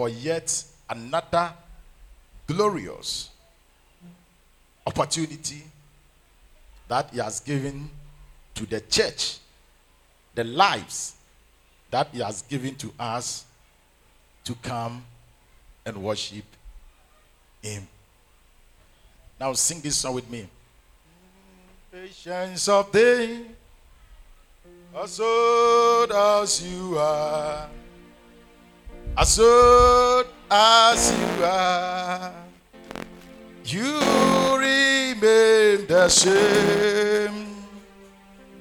for yet another glorious opportunity that He has given to the church, the lives that He has given to us to come and worship Him. Now, sing this song with me. Ancients of day, as old as you are, as old as you are, you remain the same.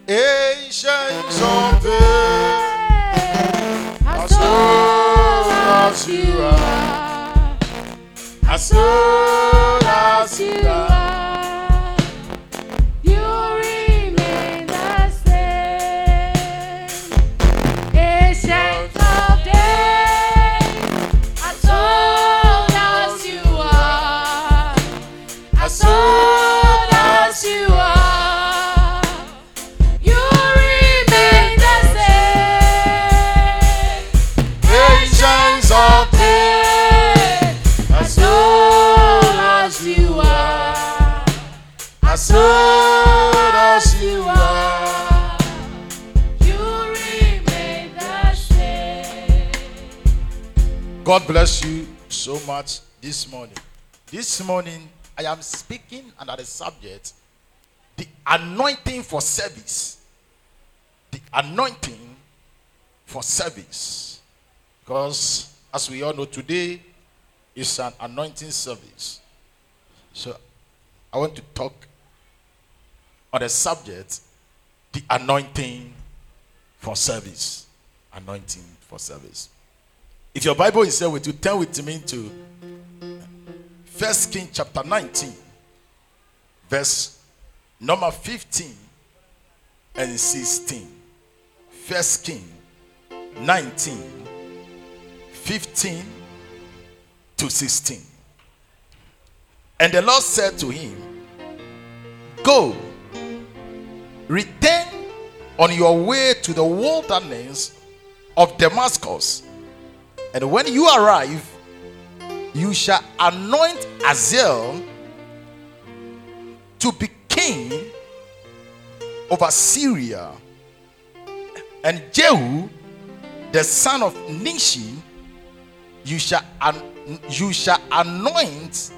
Ancients of days, as old as you are, as old as you are. God bless you so much this morning. This morning, I am speaking under the subject the anointing for service. The anointing for service. Because, as we all know, today is an anointing service. So, I want to talk on the subject the anointing for service. Anointing for service. If your Bible is here with you, turn with me to First King chapter 19, verse number 15 and 16. First King 19, 15 to 16. And the Lord said to him, Go, return on your way to the wilderness of Damascus. And when you arrive, you shall anoint Hazael to be king over Syria. And Jehu, the son of Nimshi, you shall, you shall anoint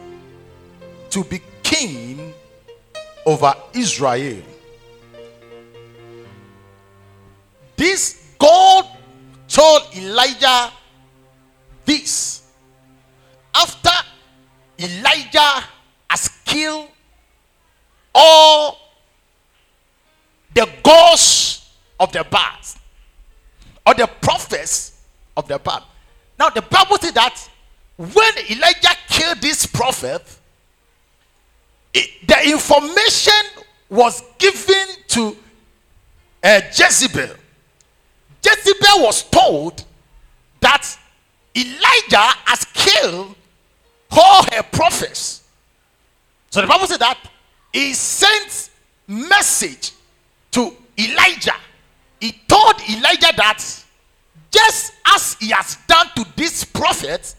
to be king over Israel. This God told Elijah this after Elijah has killed all the gods of the past or the prophets of the past. Now the Bible says that when Elijah killed this prophet, it- the information was given to uh, Jezebel. Jezebel was told that Elijah has killed all her prophets. So the Bible said that he sent message to Elijah. He told Elijah that just as he has done to this prophet,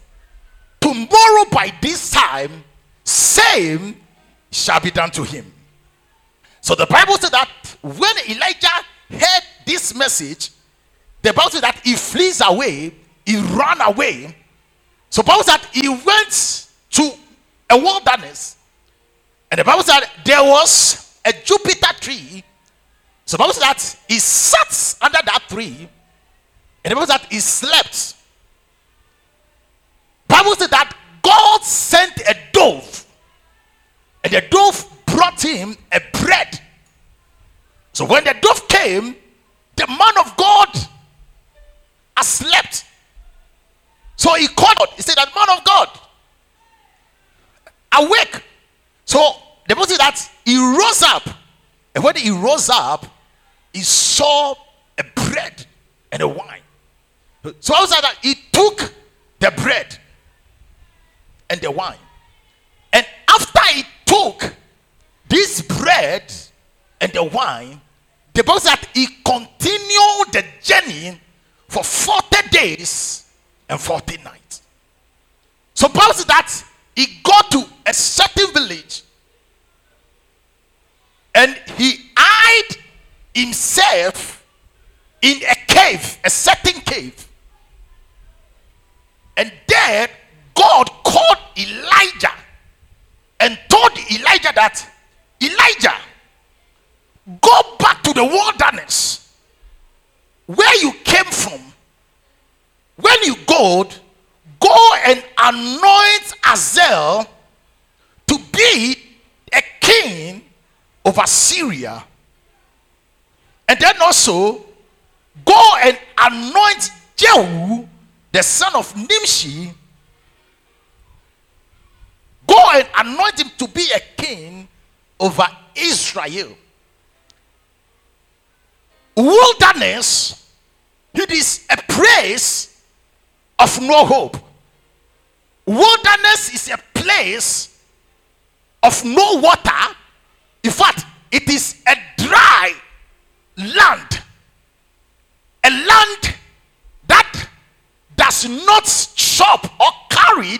tomorrow by this time, same shall be done to him. So the Bible said that when Elijah heard this message, the Bible said that he flees away, he ran away. So Bible said he went to a wilderness, and the Bible said there was a juniper tree. So Bible said that he sat under that tree, and the Bible said he slept. Bible said that God sent a dove, and the dove brought him a bread. So when the dove came, the man of God slept. So he called, he said, that man of God, awake. So the Bible said that he rose up. And when he rose up, he saw a bread and a wine. So like that he took the bread and the wine. And after he took this bread and the wine, the Bible said that he continued the journey for 40 days and 40 nights. So that he got to a certain village and he hid himself in a cave, a certain cave. And there, God called Elijah and told Elijah that Elijah, go back to the wilderness where you came from. When you go, go and anoint Hazael to be a king over Syria. And then also go and anoint Jehu, the son of Nimshi. Go and anoint him to be a king over Israel. Wilderness, it is a place of no hope. Wilderness is a place of no water. In fact, it is a dry land. A land that does not chop or carry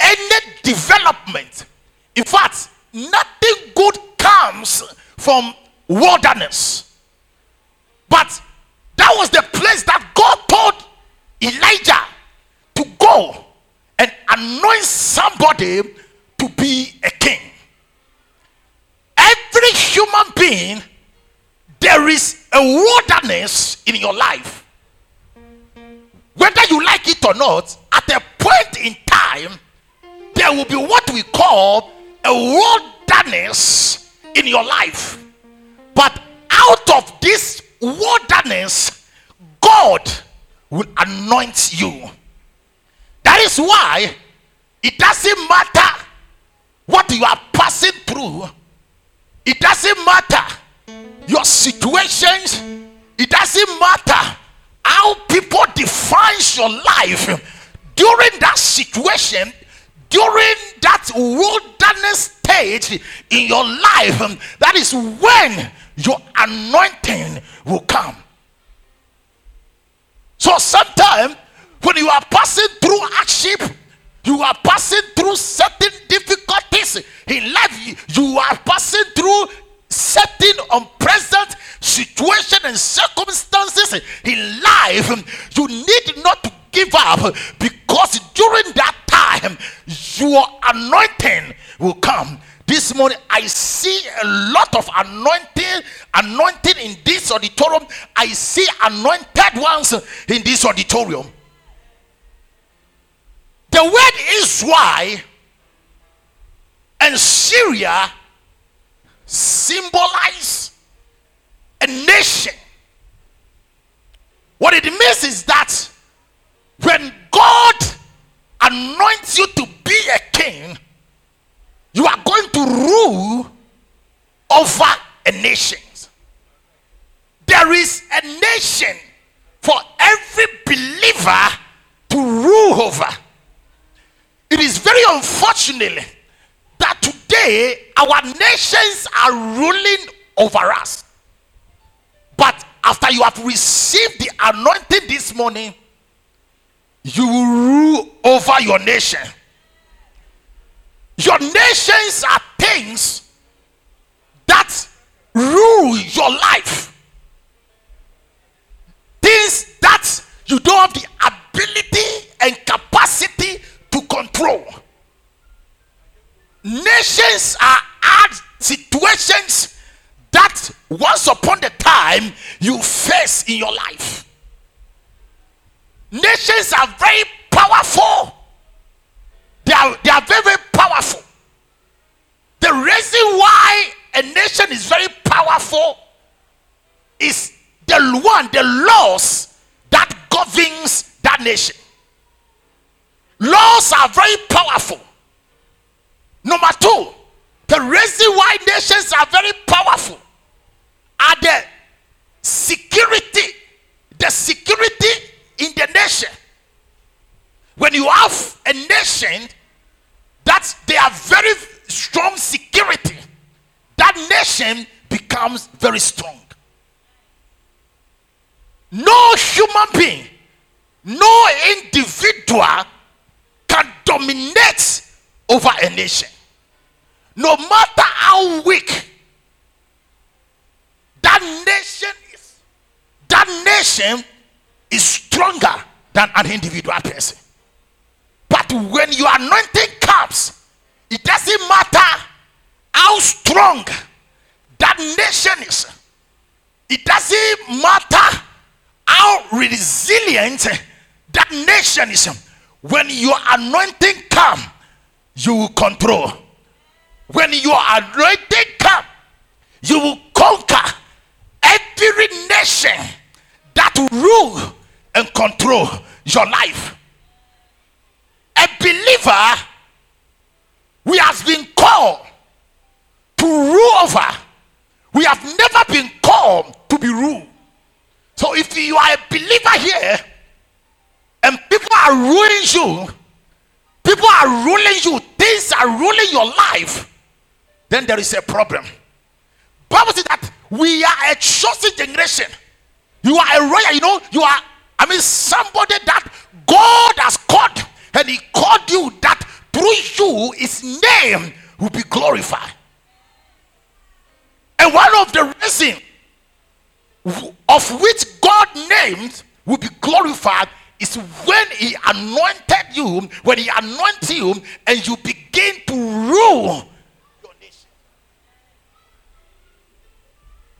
any development. In fact, nothing good comes from wilderness. But that was the place that God told Elijah and anoint somebody to be a king. Every human being, there is a wilderness in your life. Whether you like it or not, at a point in time, there will be what we call a wilderness in your life. But out of this wilderness, God will anoint you. That is why it doesn't matter what you are passing through, it doesn't matter your situations, it doesn't matter how people define your life during that situation during that wilderness stage in your life. That is when your anointing will come. So sometimes when you are passing through hardship you are passing through certain difficulties in life. You- are passing through certain unpleasant situation and circumstances in life. You need not to give up because during that time your anointing will come. This morning i see a lot of anointing anointing in this auditorium. I see anointed ones in this auditorium the word israel and syria symbolize a nation. What it means is that when God anoints you to be a king, you are going to rule over a nation. There is a nation for every believer to rule over. It is very unfortunate that today our nations are ruling over us. But after you have received the anointing this morning, you will rule over your nation. Your nations are things that rule your life. Things that you don't have the ability and capacity to control. Nations are hard situations that once upon a time you face in your life. Nations are very powerful. They are, they are very, very powerful. The reason why a nation is very powerful is the one, the laws that governs that nation. Laws are very powerful. Number two, the reason why nations are very powerful are the security, the security in the nation. When you have a nation that they are very strong security, that nation becomes very strong. No human being, no individual can dominate over a nation. No matter how weak that nation is, that nation is stronger than an individual person. But when your anointing comes, it doesn't matter how strong that nation is. It doesn't matter how resilient that nation is. When your anointing come, you will control. When your anointing come, you will conquer every nation that rule and control your life. A believer, we have been called to rule over. We have never been called to be ruled. So if you are a believer here and people are ruling you, people are ruling you, things are ruling your life, then there is a problem. Bible says that we are a chosen generation. You are a royal, you know, you are, I mean, somebody that God has called, and He called you that through you His name will be glorified. And one of the reasons of which God named will be glorified is when He anointed you, when He anointed you, and you begin to rule your nation.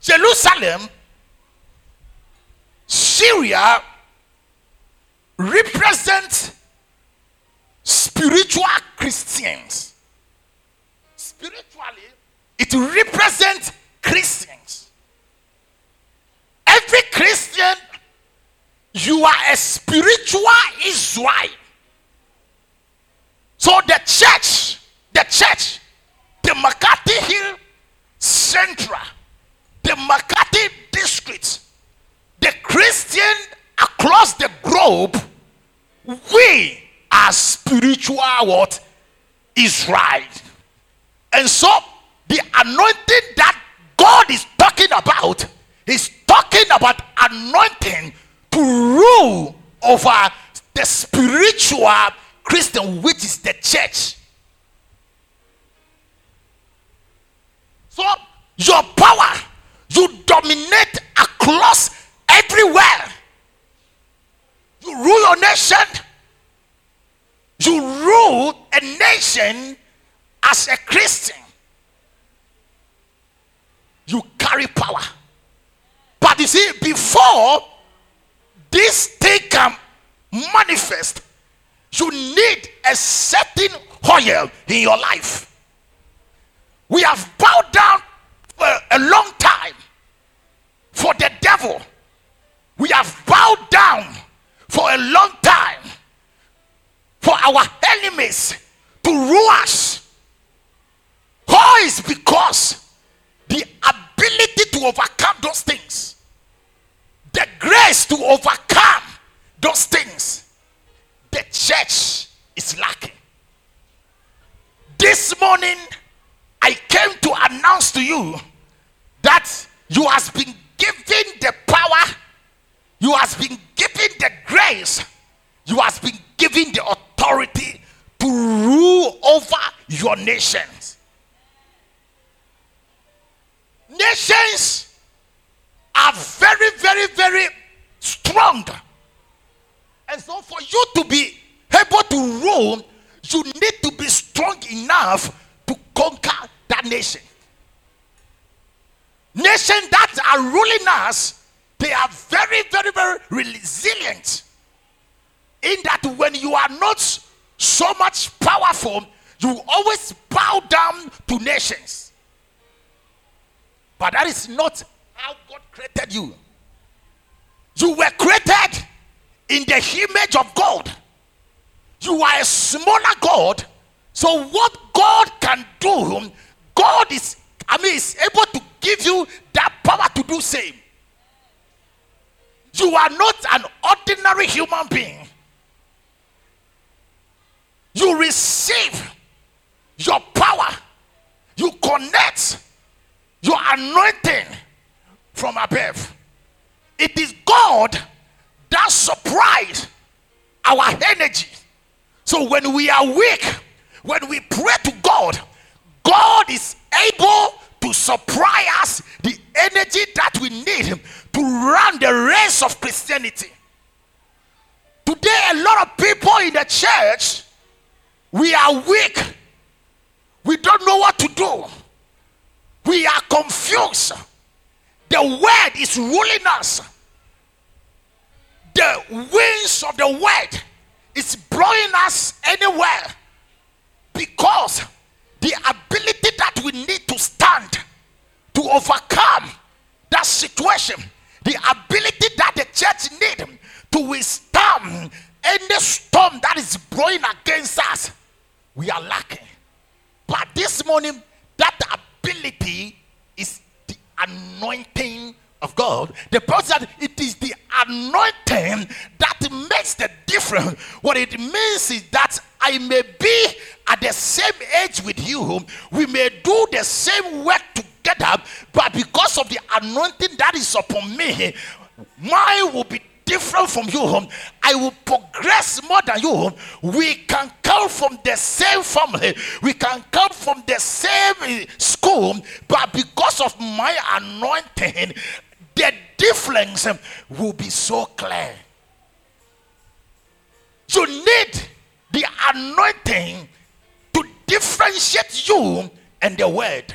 Jerusalem, Syria represents spiritual Christians. Spiritually, it represents Christians. Every Christian, you are a spiritual Israel. So the church, the church, the Makati Hill Central, the Makati District, the Christian across the globe, we are spiritual what? Israel. And so the anointing that God is talking about is talking about anointing rule over the spiritual Christian, which is the church. So your power, you dominate across everywhere. You rule your nation. You rule a nation as a Christian. You carry power. But you see, before this thing can manifest, you need a certain oil in your life. We have bowed down for a long time for the devil. We have bowed down for a long time for our enemies to rule us. Why is because the ability to overcome those things, the grace to overcome those things, the church is lacking. This morning, I came to announce to you that you has been given the power, you has been given the grace, you has been given the authority to rule over your nations. Nations are very, very, very strong. And so, for you to be able to rule, you need to be strong enough to conquer that nation. Nations that are ruling us, they are very, very, very resilient. In that, when you are not so much powerful, you always bow down to nations. But that is not how God created you. You were created in the image of God. You are a smaller God. So what God can do, God is, I mean, is able to give you that power to do same. You are not an ordinary human being. You receive your power. You connect your anointing from above. It is God that supplies our energy. So when we are weak, when we pray to God, God is able to supply us the energy that we need to run the race of Christianity. Today, a lot of people in the church, we are weak. We don't know what to do. We are confused. The word is ruling us. The winds of the word is blowing us anywhere because the ability that we need to stand to overcome that situation, the ability that the church need to withstand any storm that is blowing against us, we are lacking. But this morning, that ability is anointing of God. The person that it is the anointing that makes the difference. What it means is that I may be at the same age with you, we may do the same work together, but because of the anointing that is upon me, mine will be different from you. I will progress more than you. home. We can come from the same family, we can come from the same eh, school, but because of my anointing, the difference will be so clear. You need the anointing to differentiate you and the word.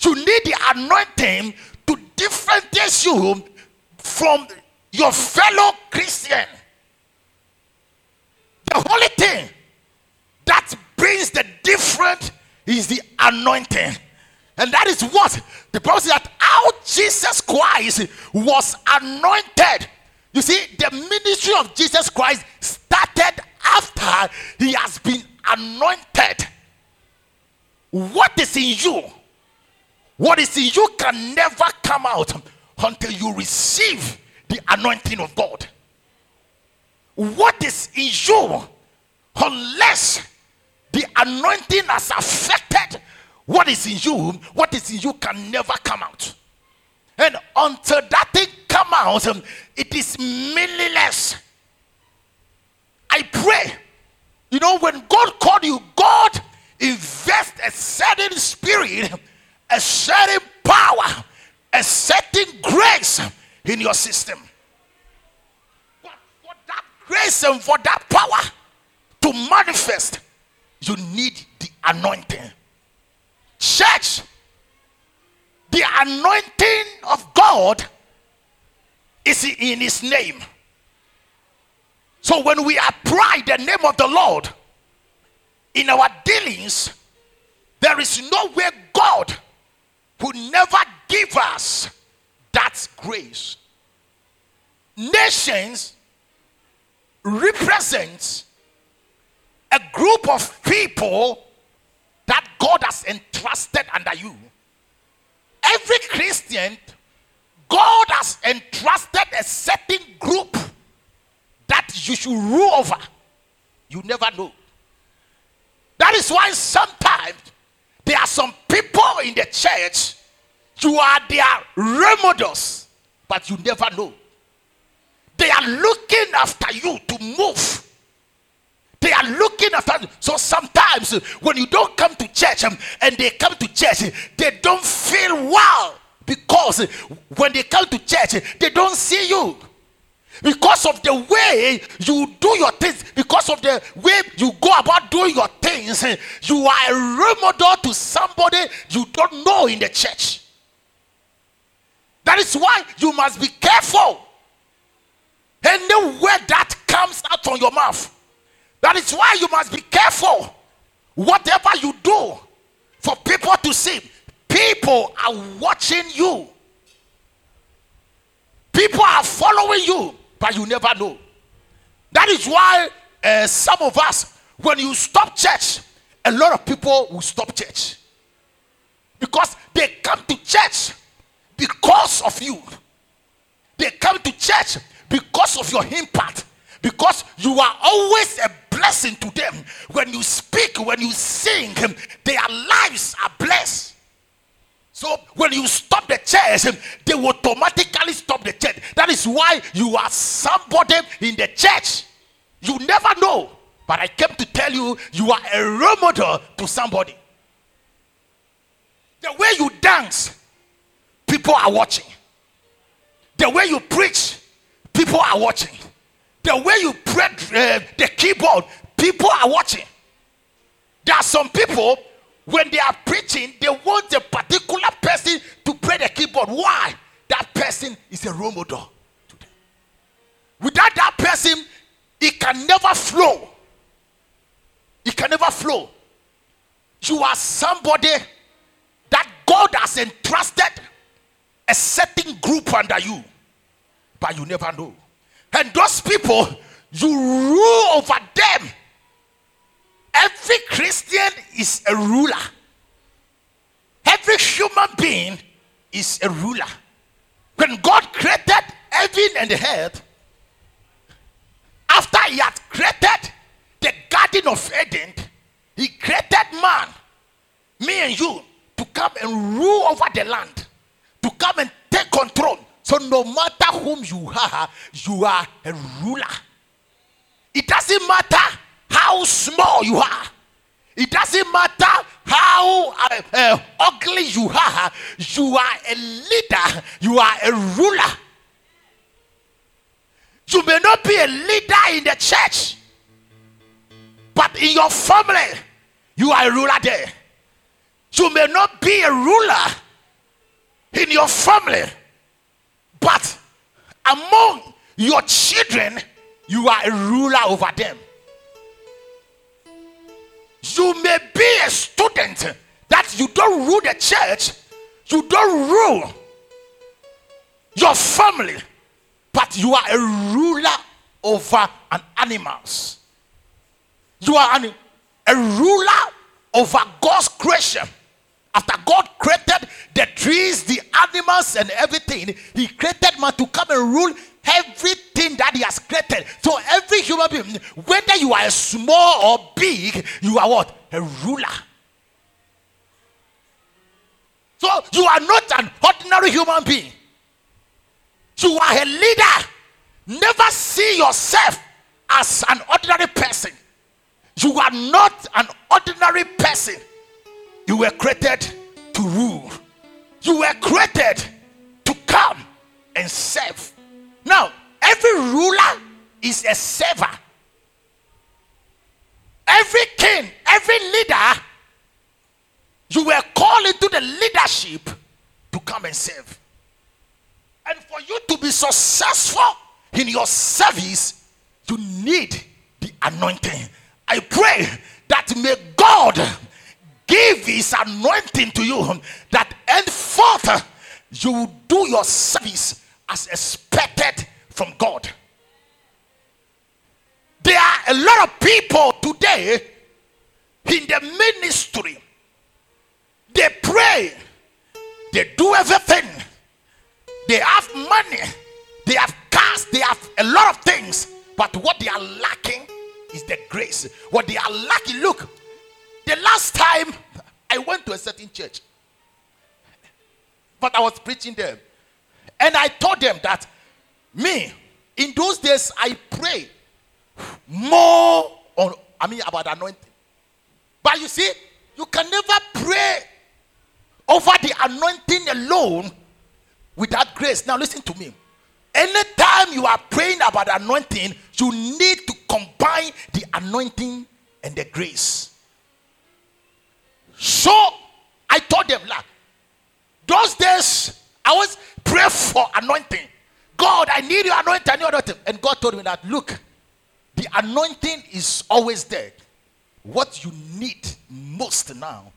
You need the anointing to differentiate you from your fellow Christian. The only thing that brings the difference is the anointing. And that is what the Bible says that how Jesus Christ was anointed. You see, the ministry of Jesus Christ started after he has been anointed. What is in you? What is in you can never come out until you receive the anointing of God. What is in you, unless the anointing has affected what is in you, what is in you can never come out. And until that thing comes out, it is meaningless. I pray. You know, when God called you, God invest a certain spirit, a certain power, a certain grace in your system. But for that grace and for that power to manifest, you need the anointing. Church, the anointing of God is in His name. So when we apply the name of the Lord in our dealings, there is no way God would never give us that grace. Nations represent a group of people that God has entrusted under you. Every Christian, God has entrusted a certain group that you should rule over. You never know. That is why sometimes there are some people in the church, you are their role models, but you never know. They are looking after you to move. They are looking after. You. So sometimes when you don't come to church um, and they come to church, they don't feel well because when they come to church, they don't see you. Because of the way you do your things, because of the way you go about doing your things, you are a role model to somebody you don't know in the church. That is why you must be careful. Any word that comes out from your mouth, that is why you must be careful. Whatever you do for people to see, people are watching you. People are following you, but you never know. That is why uh, some of us, when you stop church, a lot of people will stop church because they come to church because of you. They come to church because of your impact, because you are always a blessing to them. When you speak, when you sing, their lives are blessed. So when you stop the church, they will automatically stop the church. That is why you are somebody in the church. You never know. But I came to tell you, you are a role model to somebody. The way you dance, people are watching. The way you preach, people are watching. The way you play uh, the keyboard, people are watching. There are some people, when they are preaching, they want a particular person to play the keyboard. Why? That person is a role model to them. Without that person, it can never flow. It can never flow. You are somebody that God has entrusted a certain group under you, but you never know. And those people, you rule over them. Every Christian is a ruler. Every human being is a ruler. When God created heaven and the earth, after He had created the Garden of Eden, He created man, me and you, to come and rule over the land, to come and take control. So no matter whom you are, you are a ruler. It doesn't matter how small you are. It doesn't matter how uh, uh, ugly you are. You are a leader. You are a ruler. You may not be a leader in the church, but in your family, you are a ruler there. You may not be a ruler in your family, but among your children, you are a ruler over them. You may be a student that you don't rule the church, you don't rule your family, but you are a ruler over an animals. You are an, a ruler over God's creation. After God created the trees, the animals, and everything, He created man to come and rule everything that He has created. So every human being, whether you are small or big, you are what? A ruler. So you are not an ordinary human being. You are a leader. Never see yourself as an ordinary person. You are not an ordinary person. You were created to rule. You were created to come and serve. Now, every ruler is a server. Every king, every leader, you were called into the leadership to come and serve. And for you to be successful in your service, you need the anointing. I pray that may God give his anointing to you that henceforth you do your service as expected from God. There are a lot of people today in the ministry. They pray, they do everything, they have money, they have cars, they have a lot of things, but what they are lacking is the grace. What they are lacking, look, the last time I went to a certain church, but I was preaching there, and I told them that me, in those days, I pray more on, I mean, about anointing. But you see, you can never pray over the anointing alone without grace. Now, listen to me. Anytime you are praying about anointing, you need to combine the anointing and the grace. So I told them, like, those days I was pray for anointing. God, I need your anointing. I need your anointing. And God told me that, look, the anointing is always there. What you need most now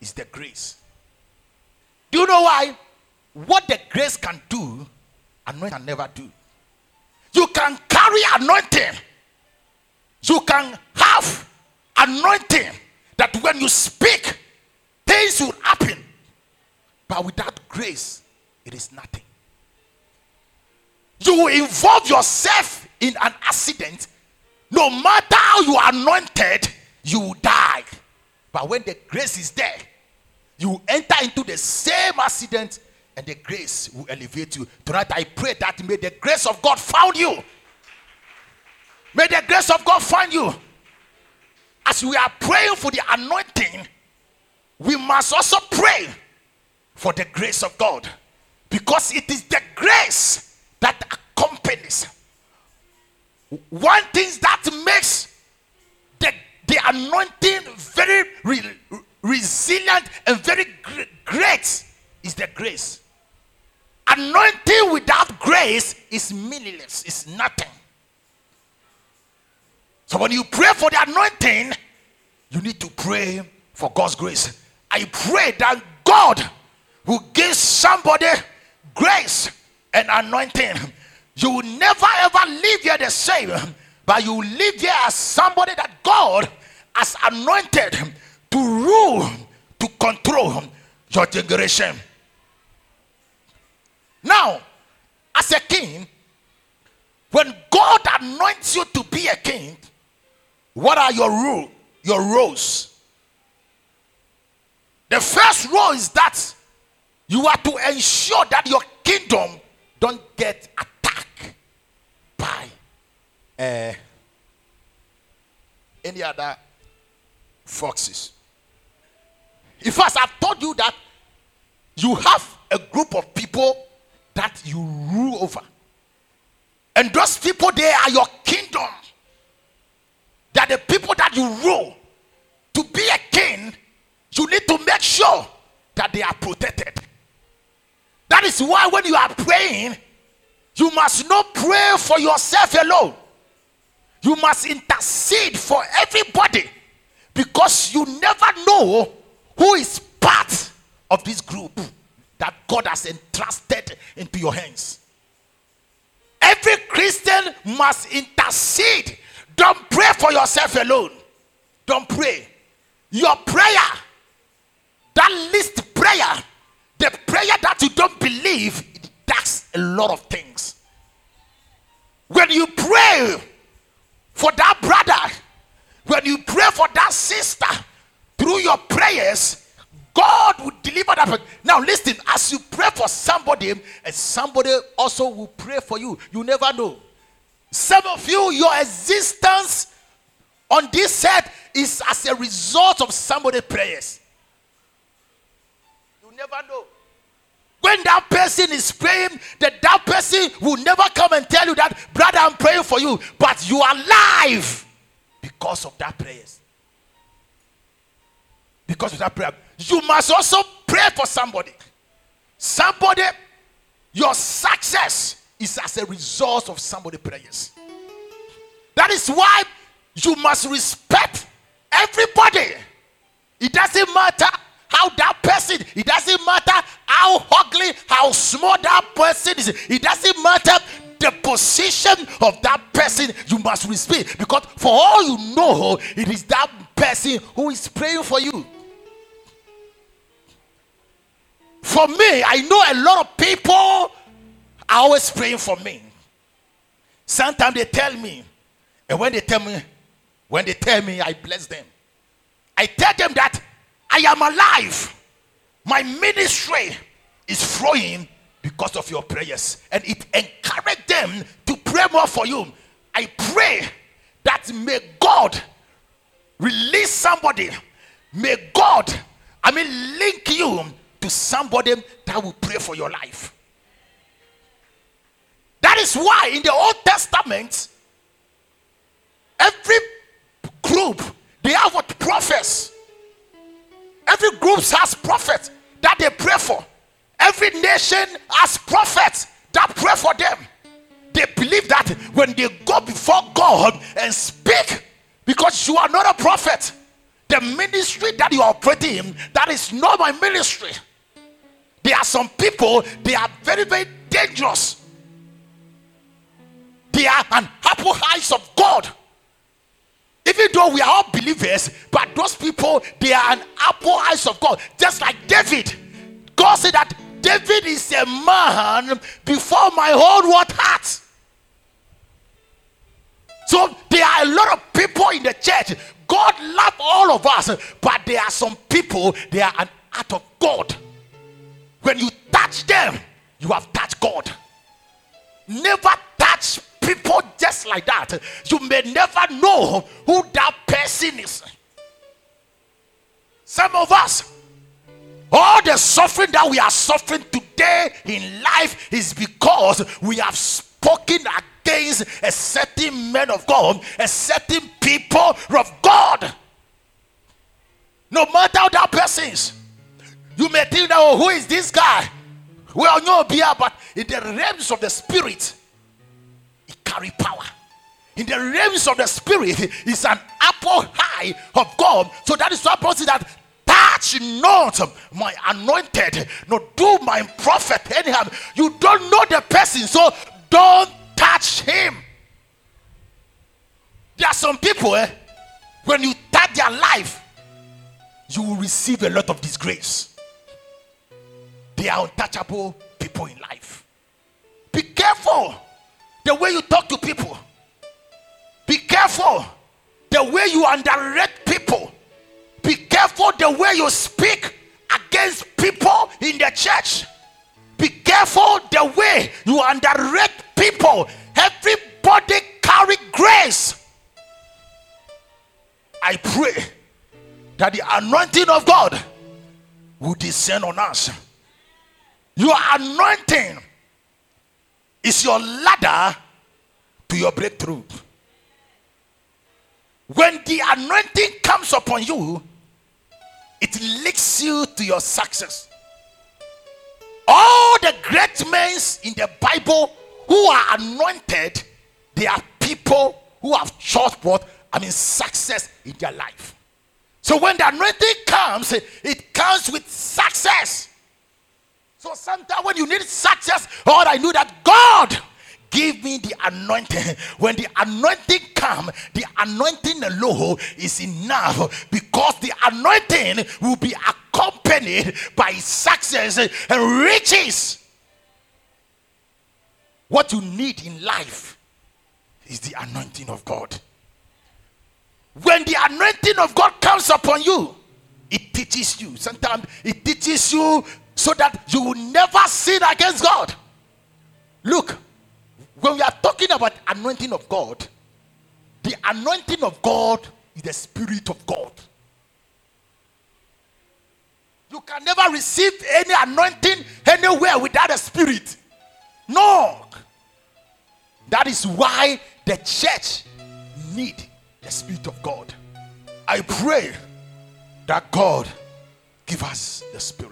is the grace. Do you know why? What the grace can do, anointing can never do. You can carry anointing. You can have anointing that when you speak, things will happen. But without grace, it is nothing. You will involve yourself in an accident. No matter how you are anointed, you will die. But when the grace is there, you will enter into the same accident and the grace will elevate you. Tonight, I pray that may the grace of God found you. May the grace of God find you. As we are praying for the anointing, we must also pray for the grace of God because it is the grace that accompanies. One thing that makes the, the anointing very re- resilient and very great is the grace. Anointing without grace is meaningless, it's nothing. So when you pray for the anointing, you need to pray for God's grace. I pray that God will give somebody grace and anointing. You will never ever live here the same, but you live here as somebody that God has anointed to rule, to control your generation. Now, as a king, when God anoints you to be a king, what are your rule, your roles? The first role is that you are to ensure that your kingdom don't get attacked by uh, any other foxes. In fact, I've told you that you have a group of people that you rule over. And those people, they are your kingdom. Are the people that you rule. To be a king, you need to make sure that they are protected. That is why when you are praying, you must not pray for yourself alone. You must intercede for everybody because you never know who is part of this group that God has entrusted into your hands. Every Christian must intercede. Don't pray for yourself alone. Don't pray. Your prayer, that list prayer, the prayer that you don't believe, does a lot of things. When you pray for that brother, when you pray for that sister, through your prayers, God will deliver that. Now, listen, as you pray for somebody, and somebody also will pray for you, you never know. Some of you, your existence on this earth is as a result of somebody's prayers. You never know. When that person is praying, that that person will never come and tell you that, brother, I'm praying for you, but you are alive because of that prayers. Because of that prayer, you must also pray for somebody. Somebody, your success is as a result of somebody's prayers. That is why you must respect everybody. It doesn't matter how that person, it doesn't matter how ugly, how small that person is, it doesn't matter the position of that person, you must respect because for all you know, it is that person who is praying for you. For me, I know a lot of people always praying for me. Sometimes they tell me, and when they tell me, when they tell me, I bless them. I tell them that I am alive. My ministry is flowing because of your prayers, and it encouraged them to pray more for you. I pray that may God release somebody. May God, I mean, link you to somebody that will pray for your life. That is why in the Old Testament, every group they have what prophets. Every group has prophets that they pray for. Every nation has prophets that pray for them. They believe that when they go before God and speak, because you are not a prophet, the ministry that you are operating in, that is not my ministry. There are some people, they are very, very dangerous. They are an apple eyes of God. Even though we are all believers, but those people, they are an apple eyes of God. Just like David. God said that David is a man before my whole what heart. So there are a lot of people in the church. God love all of us, but there are some people, they are an act of God. When you touch them, you have touched God. Never touch people just like that. You may never know who that person is. Some of us, all the suffering that we are suffering today in life is because we have spoken against a certain man of God, a certain people of God. No matter how that person is, you may think that, oh, who is this guy? Well, no, but in the realms of the spirit, carry power. In the realms of the spirit, is an apple high of God. So that is why Paul says that touch not my anointed, nor do my prophet anyhow. You don't know the person, so don't touch him. There are some people, eh, when you touch their life, you will receive a lot of disgrace. They are untouchable people in life. Be careful the way you talk to people. Be careful the way you underrate people. Be careful the way you speak against people in the church. Be careful the way you underrate people. Everybody carry grace. I pray that the anointing of God will descend on us. Your anointing is your ladder to your breakthrough. When the anointing comes upon you, it leads you to your success. All the great men in the Bible who are anointed, they are people who have short what I mean success in their life. So when the anointing comes, it comes with success. So sometimes when you need success, all I knew that God give me the anointing. When the anointing come, the anointing alone is enough because the anointing will be accompanied by success and riches. What you need in life is the anointing of God. When the anointing of God comes upon you, it teaches you. Sometimes it teaches you so that you will never sin against God. Look, when we are talking about anointing of God, the anointing of God is the spirit of God. You can never receive any anointing anywhere without a spirit. No. That is why the church need the spirit of God. I pray that God give us the spirit.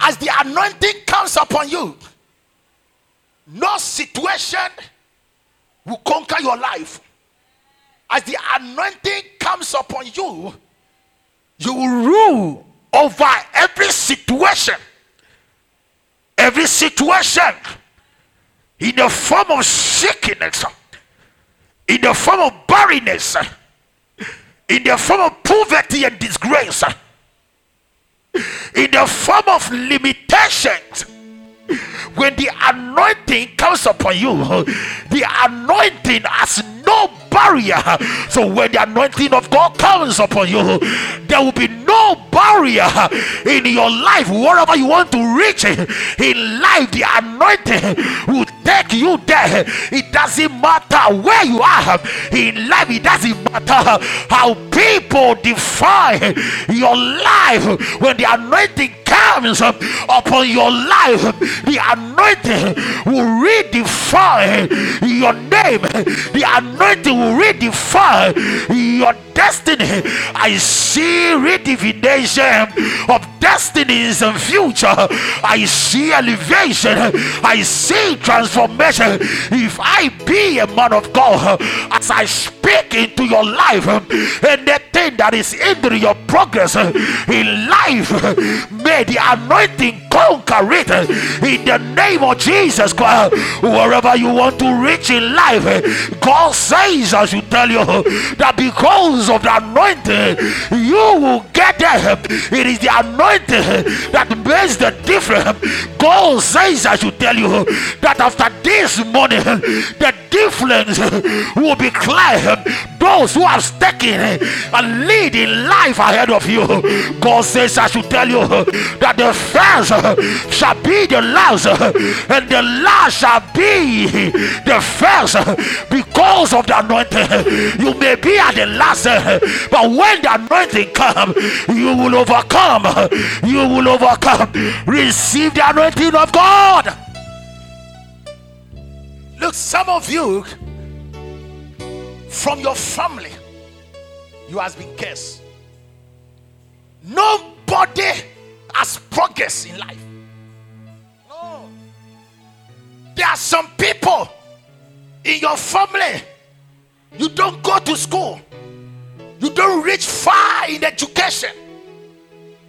As the anointing comes upon you, no situation will conquer your life. As the anointing comes upon you, you will rule over every situation. Every situation in the form of sickness, in the form of barrenness, in the form of poverty and disgrace, in the form of limitations. When the anointing comes upon you, the anointing has no barrier. So when the anointing of God comes upon you, there will be no barrier in your life. Wherever you want to reach in life, the anointing will take you there. It doesn't matter where you are in life, it doesn't matter how people define your life when the anointing comes upon your life, the anointing will redefine your name, the anointing will redefine your destiny. I see redefinition of destinies and future. I see elevation. I see transformation. If I be a man of God, as I speak into your life, anything that is hindering your progress in life, may the anointing conquer it in the name of Jesus Christ. Wherever you want to reach in life, God says, as should tell you that because of the anointing, you will get there. It is the anointing that makes the difference. God says, I should tell you that after this morning, the difference will be clear. Those who have taken a lead in life ahead of you, God says, I should tell you that the first shall be the last, and the last shall be the first because of the anointing. Uh, you may be at the last, uh, but when the anointing comes, you will overcome. You will overcome. Receive the anointing of God. Look, some of you from your family, you has been cursed. Nobody has progress in life. No. There are some people in your family. You don't go to school. You don't reach far in education.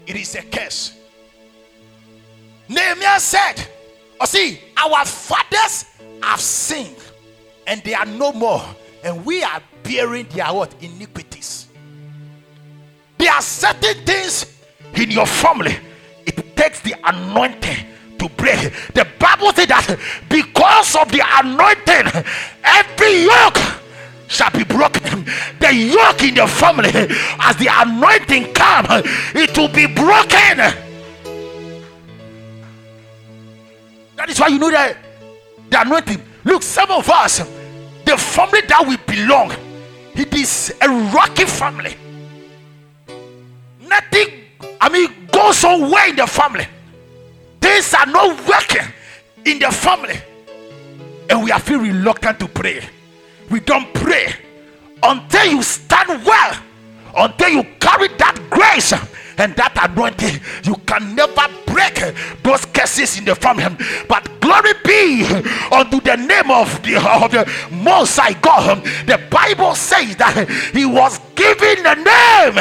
It is a curse. Nehemiah said, Oh, see, our fathers have sinned and they are no more, and we are bearing their what iniquities. There are certain things in your family, it takes the anointing to break. The Bible says that because of the anointing, every yoke shall be broken. The yoke in the family, as the anointing come, it will be broken. That is why you know that the anointing. Look, some of us, the family that we belong, it is a rocky family. Nothing, I mean, goes on well in the family. Things are not working in the family. And we are feel reluctant to pray. We don't pray until you stand well, until you carry that grace and that anointing. You can never break those curses in the family. But glory be unto the name of the, of the Most High God. The Bible says that He was given the name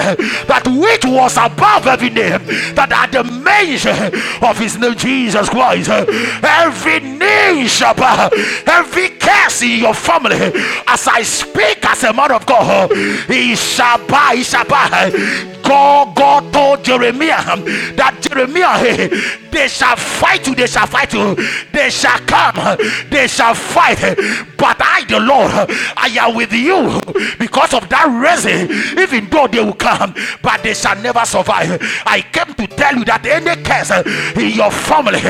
that which was above every name, that at the mention of His name, Jesus Christ, every bow, every curse in your family, as I speak as a man of God, He shall bow, He shall. God, God told Jeremiah that Jeremiah, they shall fight you, they shall fight you, they shall come, they shall fight. But I, the Lord, I am with you because of that reason. Even though they will come, but they shall never survive. I came to tell you that any curse in your family,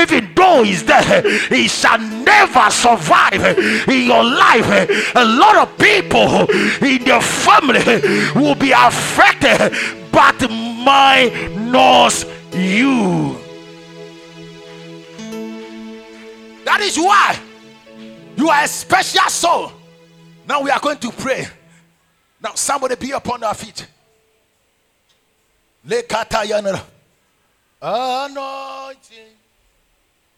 even though he's there, he shall never survive in your life. A lot of people in your family will be affected, but minus you. That is why you are a special soul. Now we are going to pray. Now somebody be upon our feet. Anointing.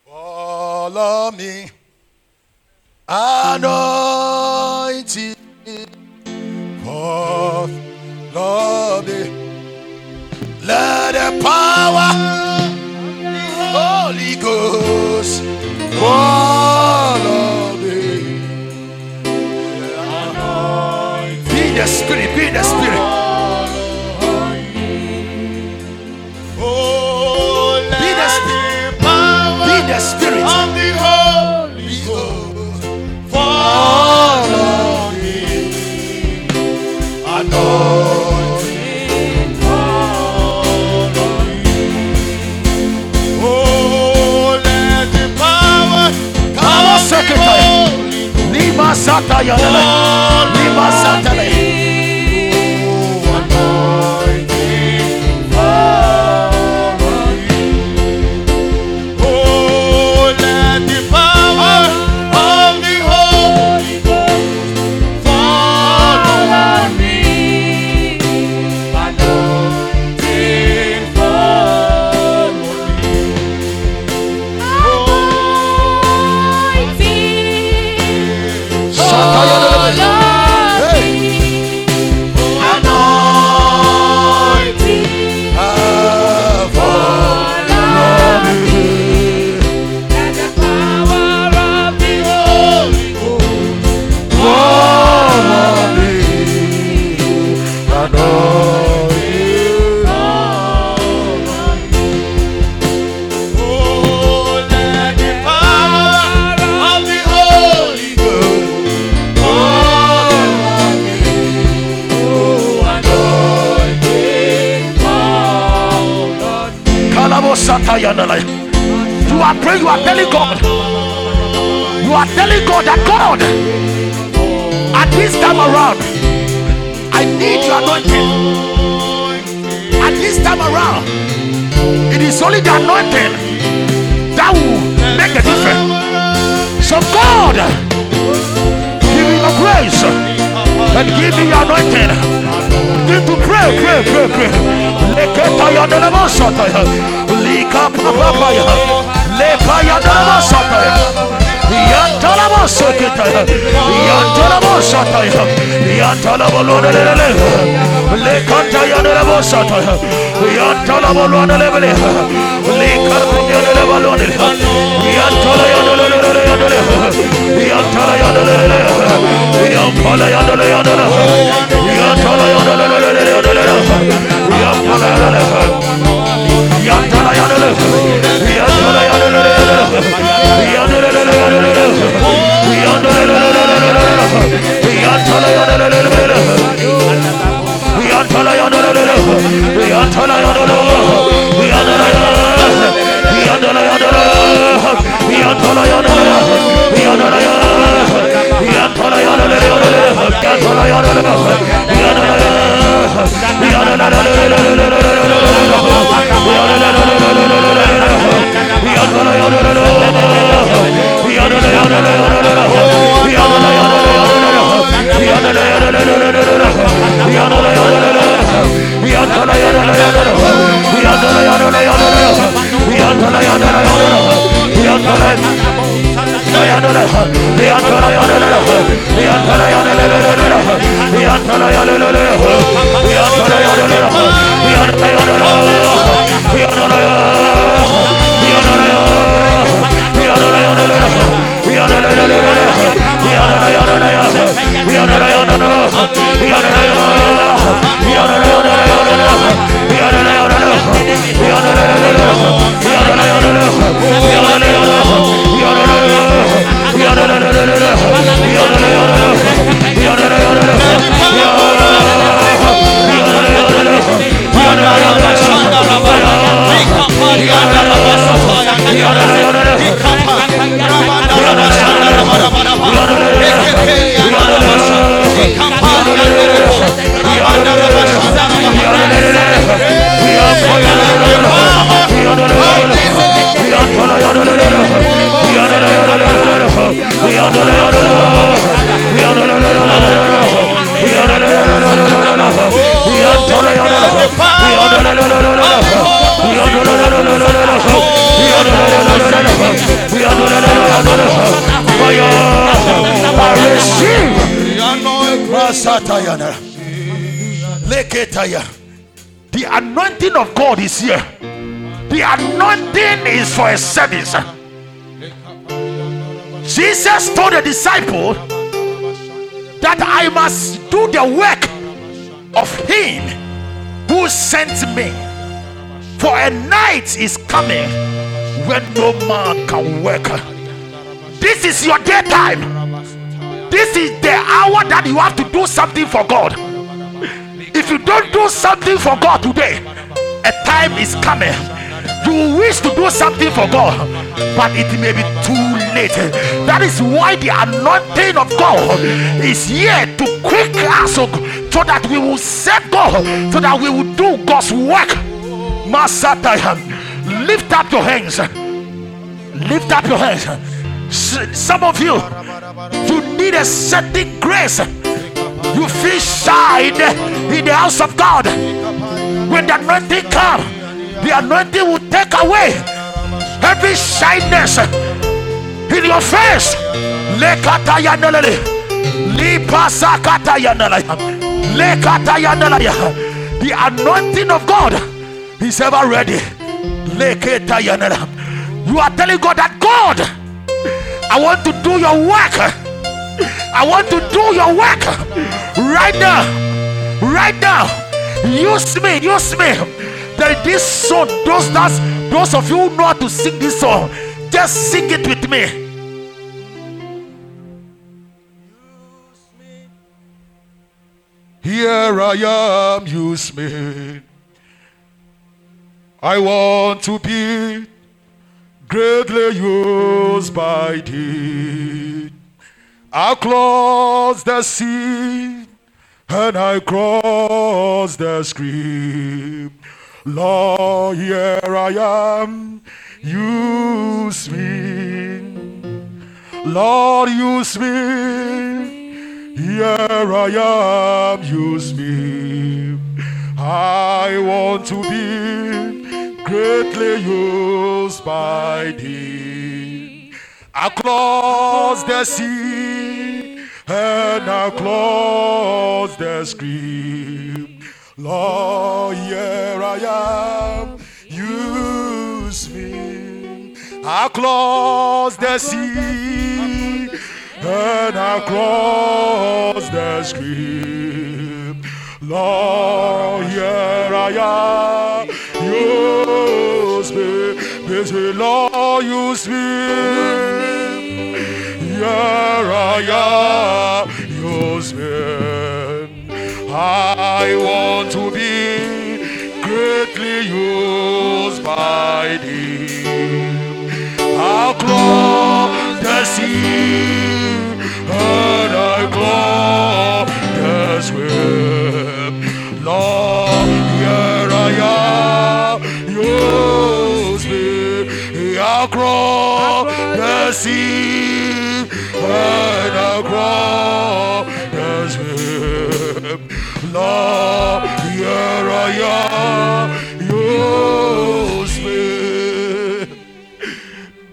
Follow me. Anointing. Follow me. The power Holy Ghost follow me. Be the spirit, be the spirit. Masata Yadala. You are praying, you are telling God. You are telling God that God, at this time around, I need your anointing. At this time around, it is only the anointing that will make a difference. So God, give me your grace and give me your anointing. Begin to pray, pray, pray, pray. Leketa ya delemo sota ya. Ya. Ya delemo sota ya. Ya. Ya. Yantalamo lone le le. Lekata ya delemo sota ya. Yantalamo lone le le. Lika ya delemo lone le. Yantala ya le le le le ya le. Yantala ya le le le. Yampala ya le ya le. Yantala ya le le le le le le. Yampala ya le le. Yantala ya le le. Yantala ya le le le le. Yantala le ያንተ ላይ አደለ ያንተ ላይ አደለ ያንተ ላይ አደለ ያንተ ላይ አደለ ያንተ ላይ አደለ for a service. Jesus told the disciple that I must do the work of him who sent me. For a night is coming when no man can work. This is your daytime. This is the hour that you have to do something for God. If you don't do something for God today, a time is coming. You wish to do something for God, but it may be too late. That is why the anointing of God is here to quick us oh so so that we will serve God, so that we will do God's work. Masatayam. Lift up your hands. Lift up your hands. Some of you, you need a certain grace. You feel shy in the, in the house of God. When the anointing come, the anointing will take away every shyness in your face. The anointing of God is ever ready. You are telling God that God, I want to do your work. I want to do your work right now. Right now. Use me. Use me. There is this song. Those that's those of you who know how to sing this song, just sing it with me. Here I am, use me. I want to be greatly used by thee. I cross the sea and I cross the stream. Lord, here I am. Use me. Lord, use me. Here I am. Use me. I want to be greatly used by thee. Across the sea and across the stream. Lord, here I am. Use me. Across the sea and across the stream. Lord, here I am. Use me. Busy Lord, use me. Here I am. I want to be greatly used by thee. I'll cross the sea and I cross the stream. Lord, here I am. Use me. I'll cross the sea and I cross the stream.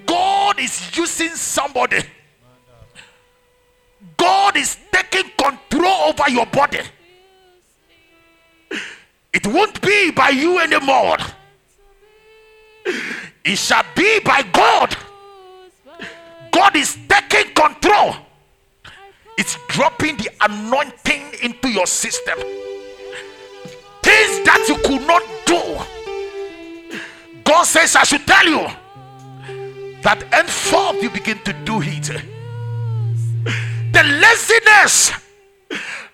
God is using somebody. God is taking control over your body. It won't be by you anymore. It shall be by God. God is taking control. It's dropping the anointing into your system. Things that you could not do. God says, I should tell you that henceforth you begin to do it. The laziness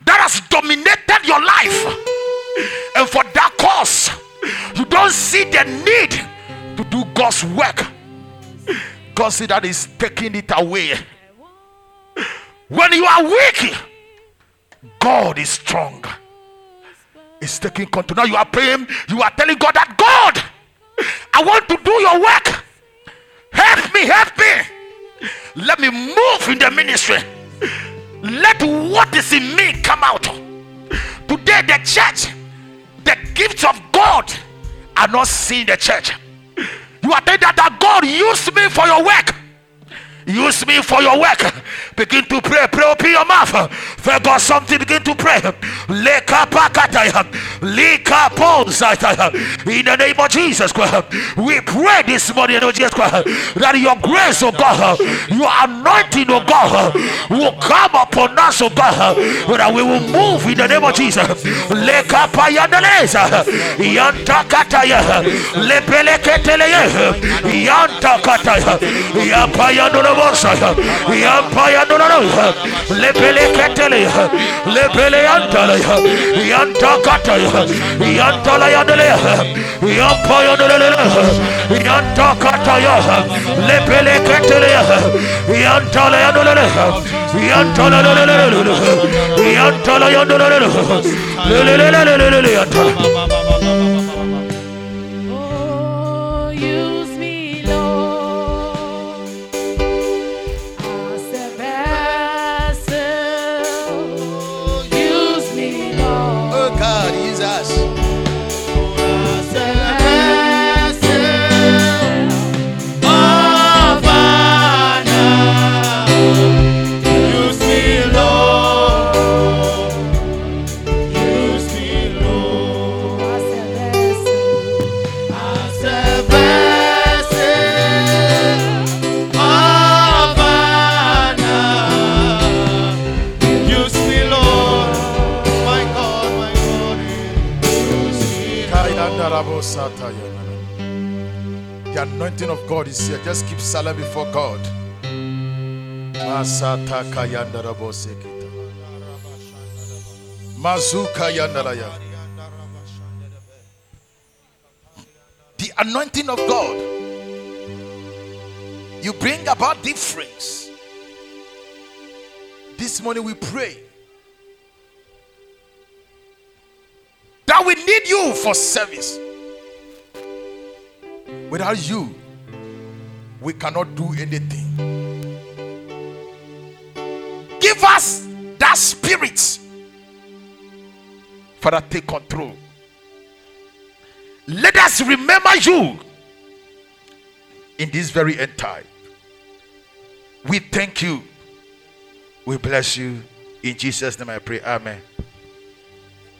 that has dominated your life, and for that cause, you don't see the need to do God's work. God said that is taking it away. When you are weak, God is strong. He's taking control. Now you are praying, you are telling God that God, I want to do your work. Help me, help me. Let me move in the ministry. Let what is in me come out. Today, the church, the gifts of God are not seen in the church. You are telling that, that God used me for your work. Use me for your work. Begin to pray. Pray. Open your mouth. For God, something. Begin to pray. In the name of Jesus Christ, we pray this morning, oh Jesus Christ, that your grace, oh God, your anointing, oh God, will come upon us, oh God, that we will move in the name of Jesus. Yanta kataya. Lepeleketeleye. Yanta kataya. Yapayandolo bosaya. Yapayandolo. Lepeleketele. Lepele yantala. Yanta kataya. Yantala yandele. Yapayandolo. Yanta kataya. Lepeleketele. Yantala yandele. Yantala yandele. Yantala yandele. Lelelelelelele yantala. Oh, keep silent before God. Masata kayandarabo sekita. Mazuka yandaraya. The anointing of God. You bring about difference. This morning we pray that we need you for service. Without you, we cannot do anything. Give us that spirit. Father, take control. Let us remember you in this very end time. We thank you. We bless you. In Jesus' name I pray. Amen.